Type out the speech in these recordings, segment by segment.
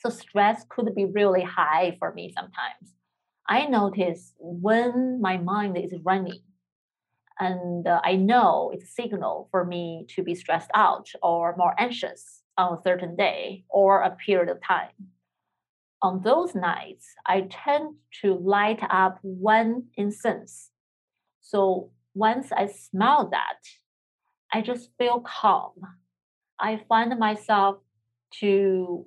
So stress could be really high for me sometimes. I notice when my mind is running and uh, I know it's a signal for me to be stressed out or more anxious on a certain day or a period of time. On those nights, I tend to light up one incense. So once I smell that, I just feel calm. I find myself to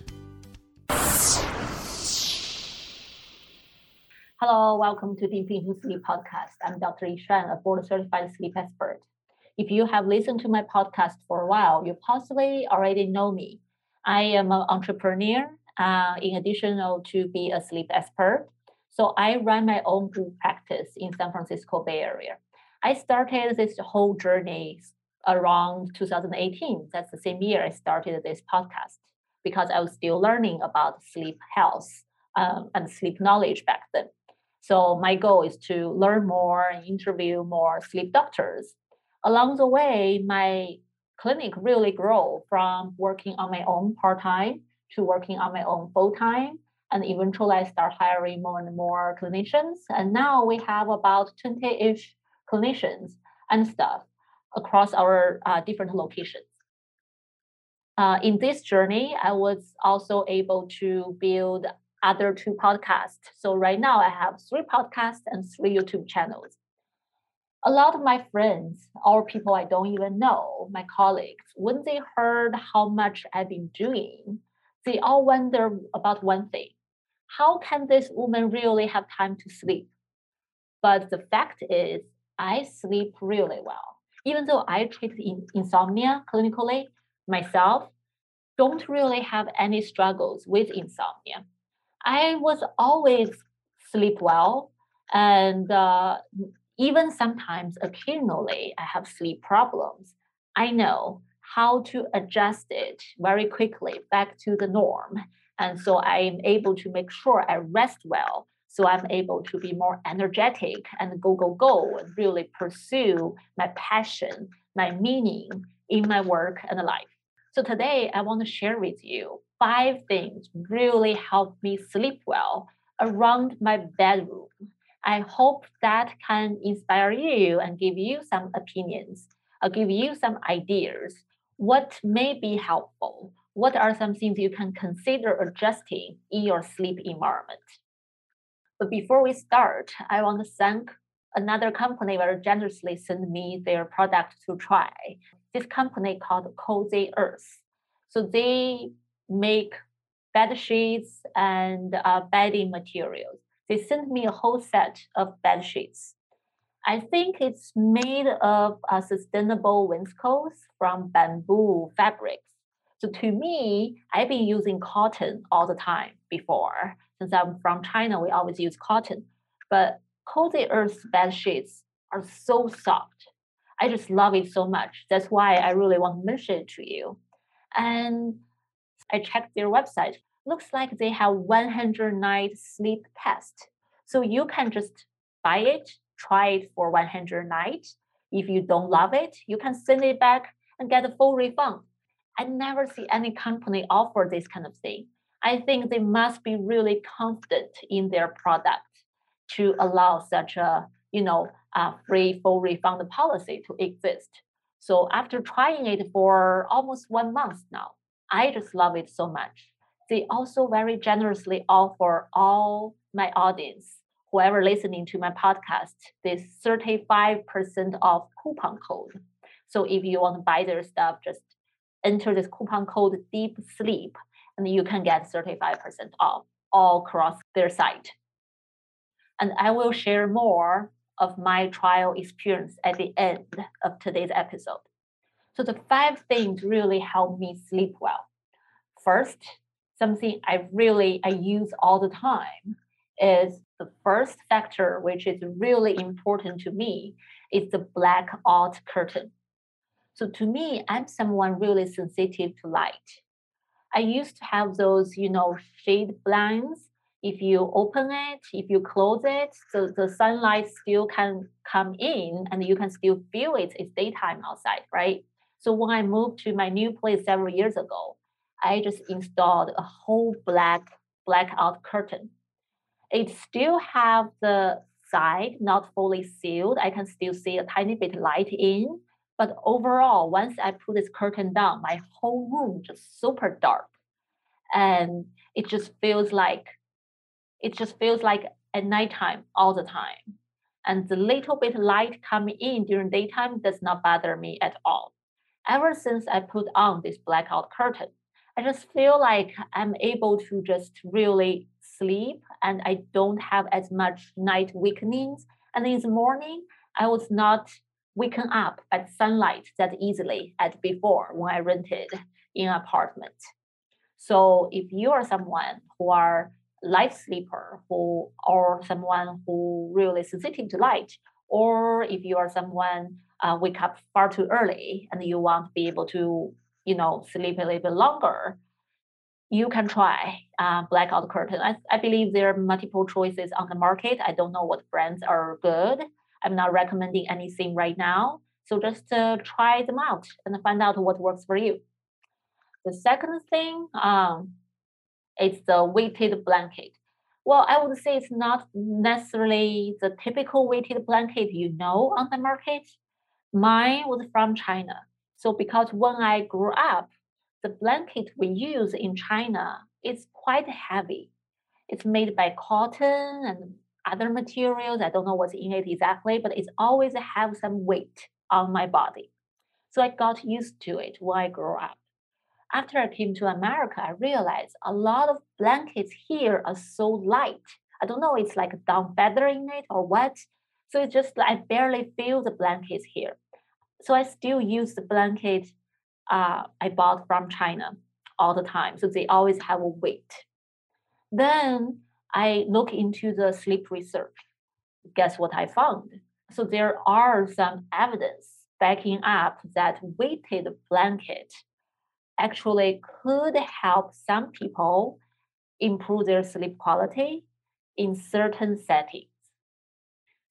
Hello, welcome to Deep Into Sleep podcast. I'm Dr. Yishan, a board certified sleep expert. If you have listened to my podcast for a while, you possibly already know me. I am an entrepreneur, uh, in addition to be a sleep expert. So I run my own group practice in San Francisco Bay Area. I started this whole journey around 2018. That's the same year I started this podcast because I was still learning about sleep health um, and sleep knowledge back then. So my goal is to learn more and interview more sleep doctors. Along the way, my clinic really grew from working on my own part-time to working on my own full-time. And eventually I start hiring more and more clinicians. And now we have about 20-ish clinicians and staff across our uh, different locations. Uh, in this journey, I was also able to build other two podcasts. So right now I have three podcasts and three YouTube channels. A lot of my friends or people I don't even know, my colleagues, when they heard how much I've been doing, they all wonder about one thing. How can this woman really have time to sleep? But the fact is, I sleep really well. Even though I treat insomnia clinically, myself don't really have any struggles with insomnia. I was always sleep well, and uh, even sometimes, occasionally, I have sleep problems. I know how to adjust it very quickly back to the norm, and so I am able to make sure I rest well. So I'm able to be more energetic and go, go, go, and really pursue my passion, my meaning in my work and life. So today I want to share with you five things really help me sleep well around my bedroom. I hope that can inspire you and give you some opinions. I'll give you some ideas. What may be helpful? What are some things you can consider adjusting in your sleep environment? But before we start, I want to thank another company very generously sent me their product to try this company called Cozy Earth. So they make bed sheets and uh, bedding materials. They sent me a whole set of bed sheets. I think it's made of uh, sustainable viscose from bamboo fabrics. So to me, I've been using cotton all the time before. Since I'm from China, we always use cotton. But Cozy Earth bed sheets are so soft. I just love it so much. That's why I really want to mention it to you. And I checked their website. Looks like they have 100 night sleep test. So you can just buy it, try it for 100 nights. If you don't love it, you can send it back and get a full refund. I never see any company offer this kind of thing. I think they must be really confident in their product to allow such a, you know, uh, free full refund policy to exist. So after trying it for almost one month now, I just love it so much. They also very generously offer all my audience, whoever listening to my podcast, this 35% off coupon code. So if you want to buy their stuff, just enter this coupon code deep sleep and you can get 35% off all across their site. And I will share more of my trial experience at the end of today's episode. So the five things really help me sleep well. First, something I really I use all the time is the first factor, which is really important to me, is the blackout curtain. So to me, I'm someone really sensitive to light. I used to have those, you know, shade blinds. If you open it, if you close it, so the sunlight still can come in and you can still feel it. It's daytime outside, right? So when I moved to my new place several years ago, I just installed a whole black blackout curtain. It still have the side not fully sealed. I can still see a tiny bit light in, but overall, once I put this curtain down, my whole room just super dark. And it just feels like it just feels like at nighttime all the time. And the little bit of light coming in during daytime does not bother me at all. Ever since I put on this blackout curtain, I just feel like I'm able to just really sleep and I don't have as much night wakenings. And in the morning, I was not waken up by sunlight that easily as before when I rented in an apartment. So if you are someone who are light sleeper who or someone who really sensitive to light, or if you are someone uh, wake up far too early and you want to be able to, you know, sleep a little bit longer, you can try uh, blackout curtain. I, I believe there are multiple choices on the market. I don't know what brands are good. I'm not recommending anything right now. So just uh, try them out and find out what works for you. The second thing um, is the weighted blanket. Well, I would say it's not necessarily the typical weighted blanket you know on the market. Mine was from China. So because when I grew up, the blanket we use in China is quite heavy. It's made by cotton and other materials. I don't know what's in it exactly, but it's always have some weight on my body. So I got used to it when I grew up. After I came to America, I realized a lot of blankets here are so light. I don't know, it's like a down feather in it or what. So it's just I barely feel the blankets here. So I still use the blanket uh, I bought from China all the time. So they always have a weight. Then I look into the sleep research. Guess what I found? So there are some evidence backing up that weighted blanket actually could help some people improve their sleep quality in certain settings.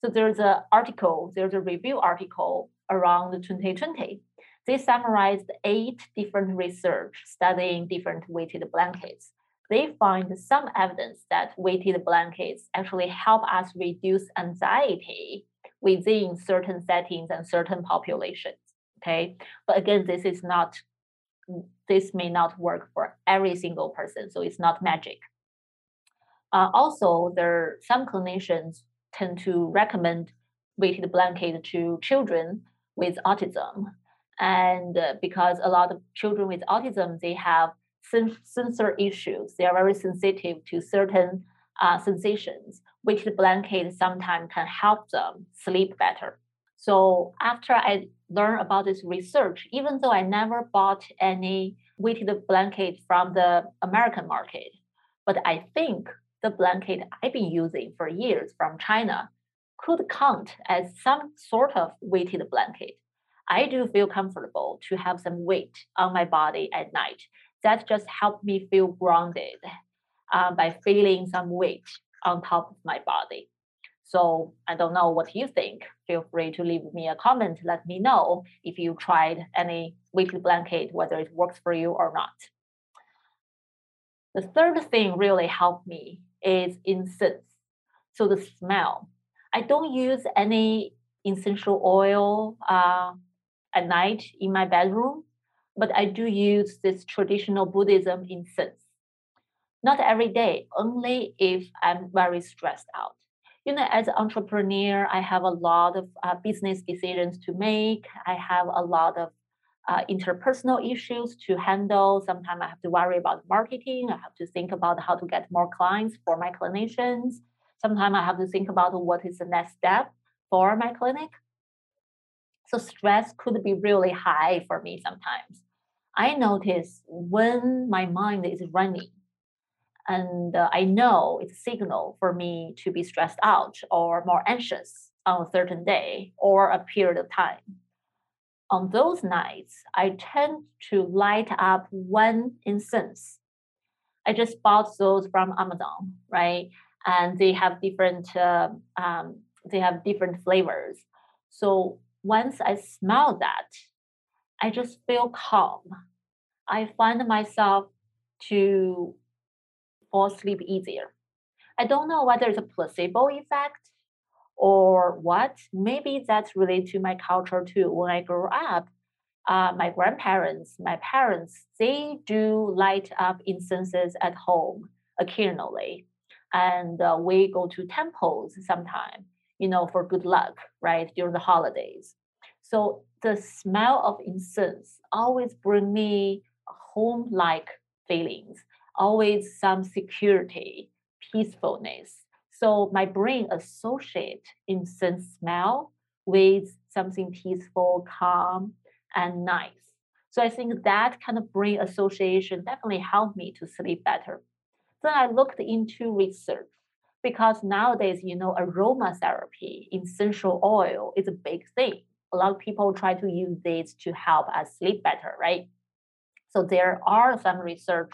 So there's an article, there's a review article around 2020. They summarized eight different research studying different weighted blankets they find some evidence that weighted blankets actually help us reduce anxiety within certain settings and certain populations. Okay, but again, this is not this may not work for every single person, so it's not magic. Uh, also, there some clinicians tend to recommend weighted blanket to children with autism, and uh, because a lot of children with autism they have sensor issues. They are very sensitive to certain uh, sensations, which the blanket sometimes can help them sleep better. So after I learned about this research, even though I never bought any weighted blanket from the American market, but I think the blanket I've been using for years from China could count as some sort of weighted blanket. I do feel comfortable to have some weight on my body at night that just helped me feel grounded uh, by feeling some weight on top of my body. So I don't know what you think. Feel free to leave me a comment. Let me know if you tried any weekly blanket, whether it works for you or not. The third thing really helped me is incense. So the smell. I don't use any essential oil uh, at night in my bedroom but I do use this traditional Buddhism incense. Not every day, only if I'm very stressed out. You know, as an entrepreneur, I have a lot of uh, business decisions to make. I have a lot of uh, interpersonal issues to handle. Sometimes I have to worry about marketing. I have to think about how to get more clients for my clinicians. Sometimes I have to think about what is the next step for my clinic. So stress could be really high for me sometimes. I notice when my mind is running, and uh, I know it's a signal for me to be stressed out or more anxious on a certain day or a period of time. On those nights, I tend to light up one incense. I just bought those from Amazon, right? And they have different uh, um, they have different flavors. So once I smell that, I just feel calm. I find myself to fall asleep easier. I don't know whether it's a placebo effect or what. Maybe that's related to my culture too. When I grew up, uh, my grandparents, my parents, they do light up incenses at home occasionally. And uh, we go to temples sometime, you know, for good luck, right, during the holidays. So the smell of incense always bring me home-like feelings, always some security, peacefulness. So my brain associate incense smell with something peaceful, calm, and nice. So I think that kind of brain association definitely helped me to sleep better. Then I looked into research because nowadays, you know, aromatherapy, essential oil is a big thing a lot of people try to use this to help us sleep better, right? So there are some research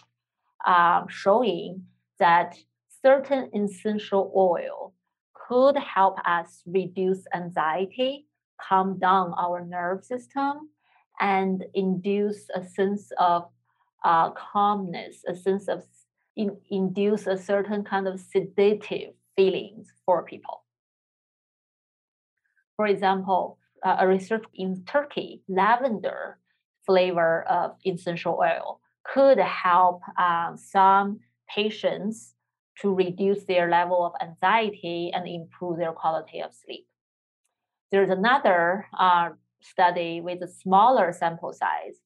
um, showing that certain essential oil could help us reduce anxiety, calm down our nerve system, and induce a sense of uh, calmness, a sense of in, induce a certain kind of sedative feelings for people. For example, uh, a research in Turkey, lavender flavor of essential oil could help uh, some patients to reduce their level of anxiety and improve their quality of sleep. There's another uh, study with a smaller sample size.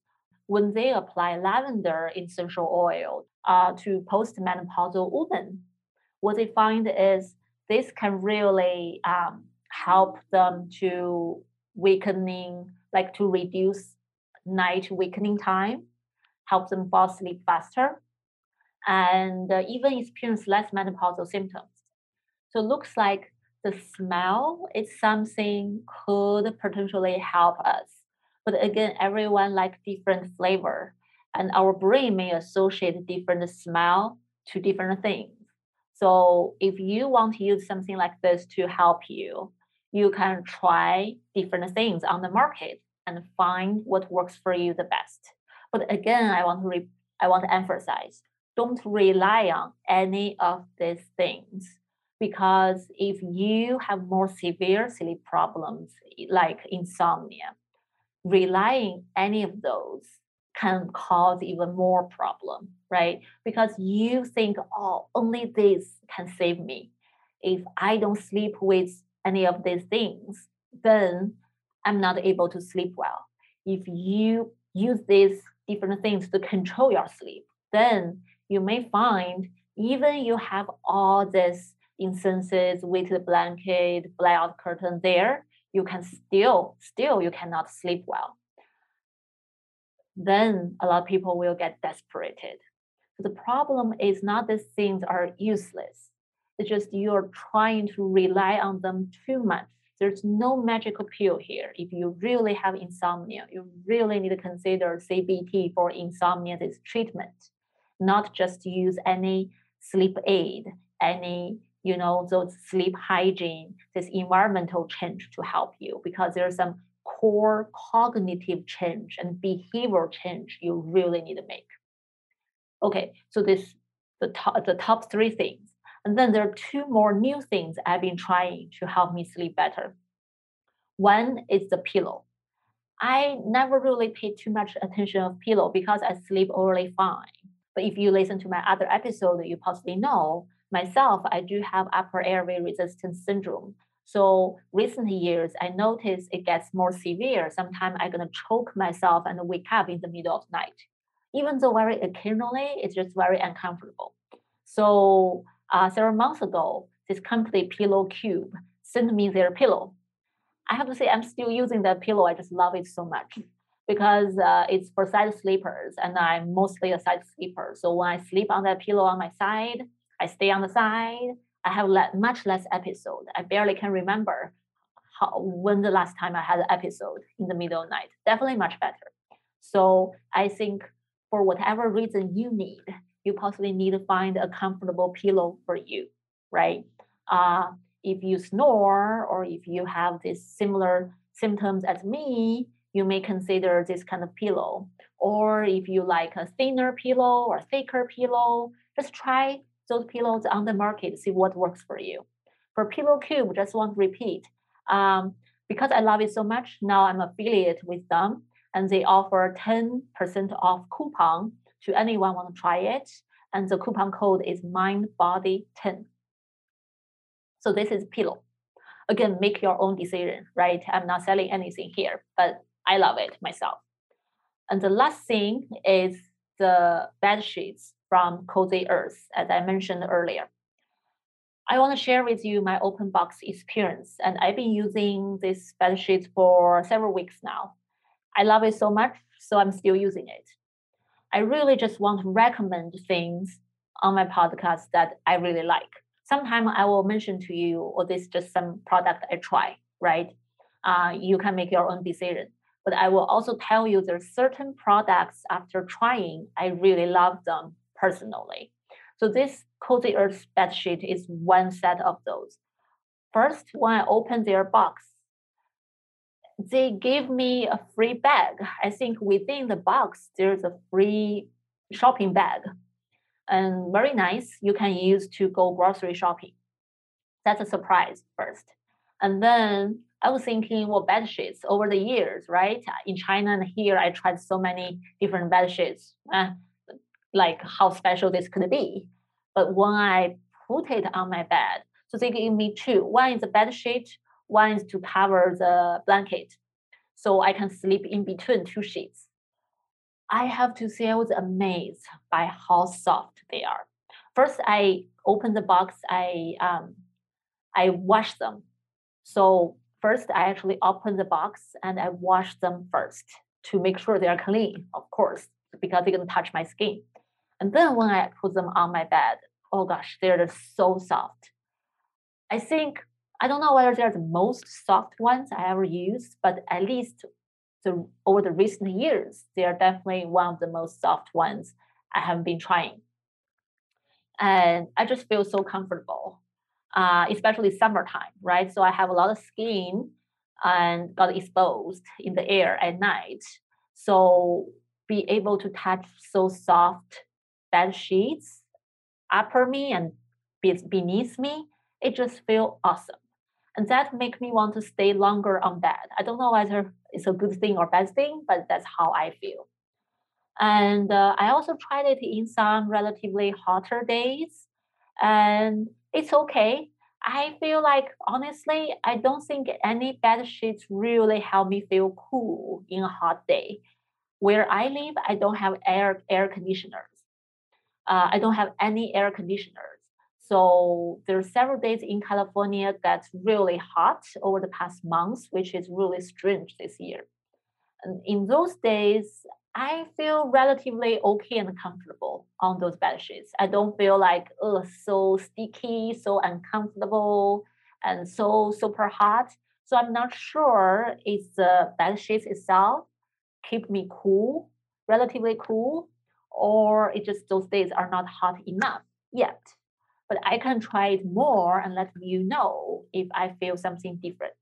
When they apply lavender essential oil uh, to postmenopausal women, what they find is this can really um, help them to wakening, like to reduce night wakening time, help them fall asleep faster, and uh, even experience less menopausal symptoms. So it looks like the smell is something could potentially help us. But again, everyone like different flavor, and our brain may associate different smell to different things. So if you want to use something like this to help you, you can try different things on the market and find what works for you the best. But again, I want to re- I want to emphasize: don't rely on any of these things because if you have more severe sleep problems like insomnia, relying any of those can cause even more problem, right? Because you think, oh, only this can save me. If I don't sleep with any of these things, then I'm not able to sleep well. If you use these different things to control your sleep, then you may find even you have all these incenses, weighted blanket, blackout curtain there, you can still, still you cannot sleep well. Then a lot of people will get desperate. So the problem is not these things are useless. It's just you're trying to rely on them too much. There's no magical pill here. If you really have insomnia, you really need to consider CBT for insomnia this treatment, not just use any sleep aid, any you know those sleep hygiene, this environmental change to help you because there's some core cognitive change and behavioral change you really need to make. Okay, so this the top the top three things and then there are two more new things I've been trying to help me sleep better. One is the pillow. I never really paid too much attention of pillow because I sleep already fine. But if you listen to my other episode, you possibly know myself, I do have upper airway resistance syndrome. So recent years, I notice it gets more severe. Sometimes I'm gonna choke myself and wake up in the middle of night. Even though very occasionally, it's just very uncomfortable. So uh, several months ago, this company Pillow Cube sent me their pillow. I have to say, I'm still using that pillow. I just love it so much. because uh, it's for side sleepers and I'm mostly a side sleeper. So when I sleep on that pillow on my side, I stay on the side. I have le- much less episode. I barely can remember how, when the last time I had an episode in the middle of the night. Definitely much better. So I think for whatever reason you need, you possibly need to find a comfortable pillow for you, right? Uh, if you snore or if you have this similar symptoms as me, you may consider this kind of pillow. Or if you like a thinner pillow or thicker pillow, just try those pillows on the market, see what works for you. For Pillow Cube, just want to repeat, um, because I love it so much, now I'm affiliate with them and they offer 10% off coupon to anyone want to try it. And the coupon code is MindBody10. So this is pillow. Again, make your own decision, right? I'm not selling anything here, but I love it myself. And the last thing is the bed sheets from Cozy Earth, as I mentioned earlier. I want to share with you my open box experience, and I've been using this bed sheet for several weeks now. I love it so much, so I'm still using it. I really just want to recommend things on my podcast that I really like. Sometimes I will mention to you, or this is just some product I try, right? Uh, you can make your own decision. But I will also tell you there's certain products after trying, I really love them personally. So this Cozy Earth bedsheet is one set of those. First, when I open their box, they gave me a free bag. I think within the box, there's a free shopping bag. And very nice, you can use to go grocery shopping. That's a surprise first. And then I was thinking, well, bed sheets over the years, right? In China and here, I tried so many different bed sheets, uh, like how special this could be. But when I put it on my bed, so they gave me two. One is a bed sheet, one is to cover the blanket. So I can sleep in between two sheets. I have to say I was amazed by how soft they are. First, I opened the box, I um, I washed them. So first I actually open the box and I wash them first to make sure they are clean, of course, because they're gonna touch my skin. And then when I put them on my bed, oh gosh, they're so soft. I think I don't know whether they're the most soft ones I ever used, but at least the, over the recent years, they are definitely one of the most soft ones I have been trying. And I just feel so comfortable uh, especially summertime, right? So I have a lot of skin and got exposed in the air at night. So be able to touch so soft bed sheets upper me and beneath me, it just feels awesome. And that make me want to stay longer on bed. I don't know whether it's a good thing or bad thing, but that's how I feel. And uh, I also tried it in some relatively hotter days. And it's okay. I feel like honestly, I don't think any bed sheets really help me feel cool in a hot day. Where I live, I don't have air air conditioners. Uh, I don't have any air conditioners. So there are several days in California that's really hot over the past months, which is really strange this year. And in those days, I feel relatively okay and comfortable on those bed sheets. I don't feel like oh so sticky, so uncomfortable, and so super hot. So I'm not sure if the bed sheets itself keep me cool, relatively cool, or it just those days are not hot enough yet. But I can try it more and let you know if I feel something different.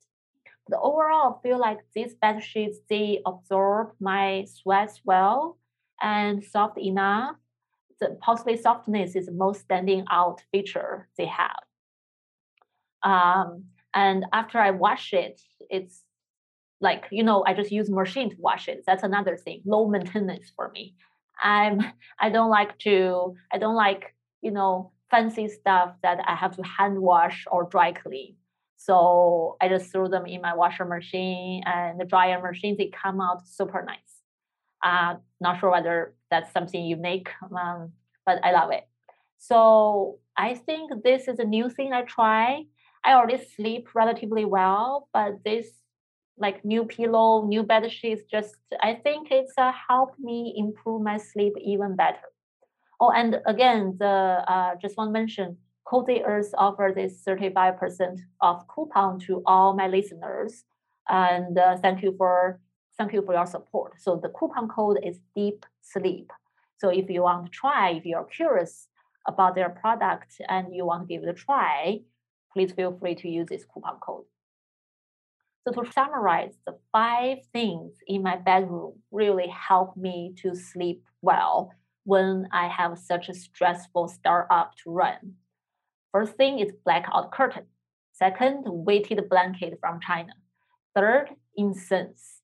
But overall, I feel like these bed sheets, they absorb my sweat well and soft enough. The possibly softness is the most standing out feature they have. Um, and after I wash it, it's like, you know, I just use machine to wash it. That's another thing, low maintenance for me. I'm I don't like to I don't like, you know, fancy stuff that I have to hand wash or dry clean. So I just threw them in my washer machine and the dryer machine. They come out super nice. Uh, not sure whether that's something unique, um, but I love it. So I think this is a new thing I try. I already sleep relatively well, but this like new pillow, new bed sheets. Just I think it's uh, helped me improve my sleep even better. Oh, and again, the uh, just want to mention, Cozy Earth offer this 35% off coupon to all my listeners. And uh, thank you for thank you for your support. So the coupon code is Deep Sleep. So if you want to try, if you're curious about their product and you want to give it a try, please feel free to use this coupon code. So to summarize, the five things in my bedroom really help me to sleep well when I have such a stressful startup to run. First thing is blackout curtain. Second, weighted blanket from China. Third, incense,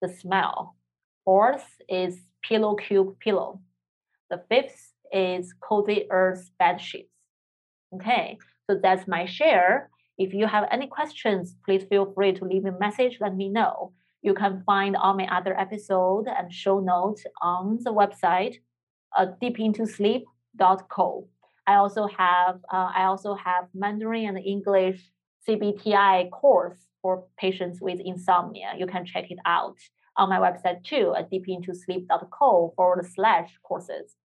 the smell. Fourth is pillow cube pillow. The fifth is cozy earth bed sheets. Okay, so that's my share. If you have any questions, please feel free to leave a message, let me know. You can find all my other episodes and show notes on the website, uh, deepintosleep.co. I also have uh, I also have Mandarin and English CBTI course for patients with insomnia. You can check it out on my website too at deepintosleep.co forward slash courses.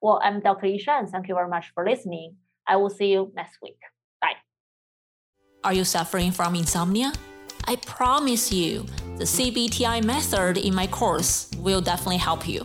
Well, I'm Dr. Yishan. Thank you very much for listening. I will see you next week. Bye. Are you suffering from insomnia? I promise you, the CBTI method in my course will definitely help you.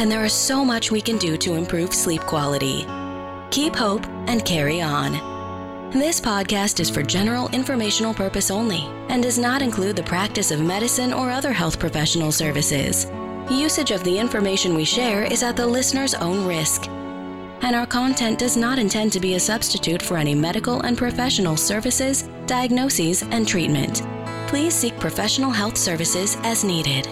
and there is so much we can do to improve sleep quality. Keep hope and carry on. This podcast is for general informational purpose only and does not include the practice of medicine or other health professional services. Usage of the information we share is at the listener's own risk. And our content does not intend to be a substitute for any medical and professional services, diagnoses, and treatment. Please seek professional health services as needed.